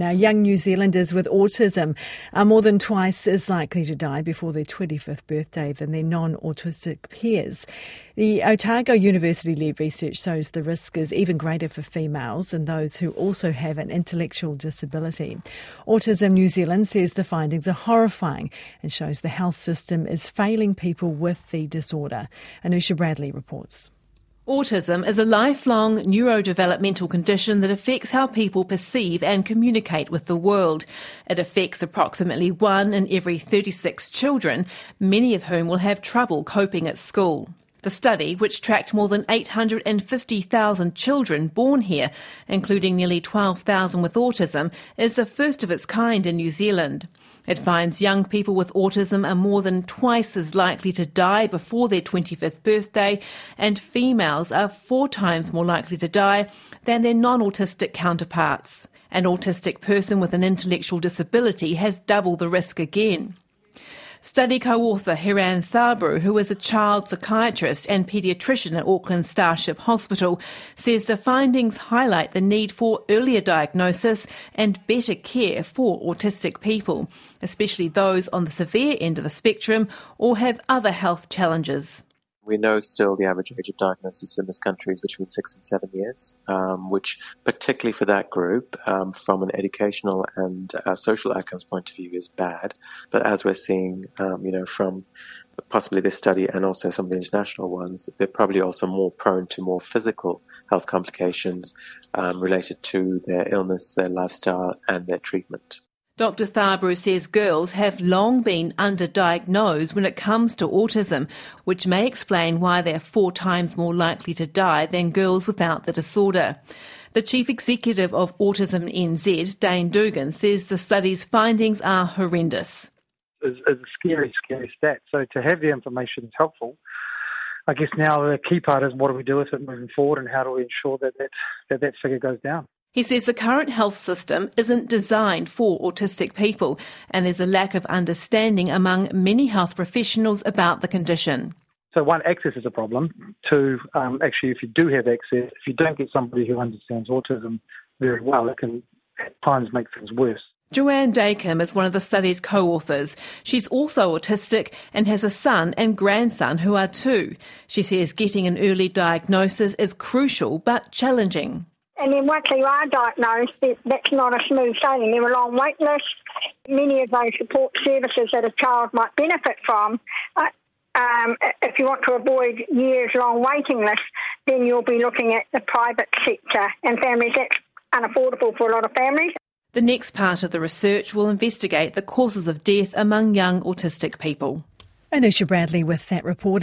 Now, young New Zealanders with autism are more than twice as likely to die before their 25th birthday than their non autistic peers. The Otago University led research shows the risk is even greater for females and those who also have an intellectual disability. Autism New Zealand says the findings are horrifying and shows the health system is failing people with the disorder. Anusha Bradley reports. Autism is a lifelong neurodevelopmental condition that affects how people perceive and communicate with the world. It affects approximately one in every 36 children, many of whom will have trouble coping at school. The study, which tracked more than 850,000 children born here, including nearly 12,000 with autism, is the first of its kind in New Zealand. It finds young people with autism are more than twice as likely to die before their 25th birthday, and females are four times more likely to die than their non autistic counterparts. An autistic person with an intellectual disability has double the risk again. Study co-author Hiran Thabrew, who is a child psychiatrist and paediatrician at Auckland Starship Hospital, says the findings highlight the need for earlier diagnosis and better care for autistic people, especially those on the severe end of the spectrum or have other health challenges. We know still the average age of diagnosis in this country is between six and seven years, um, which, particularly for that group, um, from an educational and uh, social outcomes point of view, is bad. But as we're seeing, um, you know, from possibly this study and also some of the international ones, they're probably also more prone to more physical health complications um, related to their illness, their lifestyle, and their treatment. Dr. Thabrew says girls have long been underdiagnosed when it comes to autism, which may explain why they're four times more likely to die than girls without the disorder. The chief executive of Autism NZ, Dane Dougan, says the study's findings are horrendous. It's a scary, scary stat. So to have the information is helpful. I guess now the key part is what do we do with it moving forward and how do we ensure that that, that, that figure goes down. He says the current health system isn't designed for autistic people, and there's a lack of understanding among many health professionals about the condition. So, one, access is a problem. Two, um, actually, if you do have access, if you don't get somebody who understands autism very well, it can at times make things worse. Joanne Dacombe is one of the study's co-authors. She's also autistic and has a son and grandson who are too. She says getting an early diagnosis is crucial but challenging. And then once you are diagnosed, that's not a smooth sailing. There are long wait lists. Many of those support services that a child might benefit from, uh, um, if you want to avoid years long waiting lists, then you'll be looking at the private sector and families. That's unaffordable for a lot of families. The next part of the research will investigate the causes of death among young autistic people. Anusha Bradley with that report.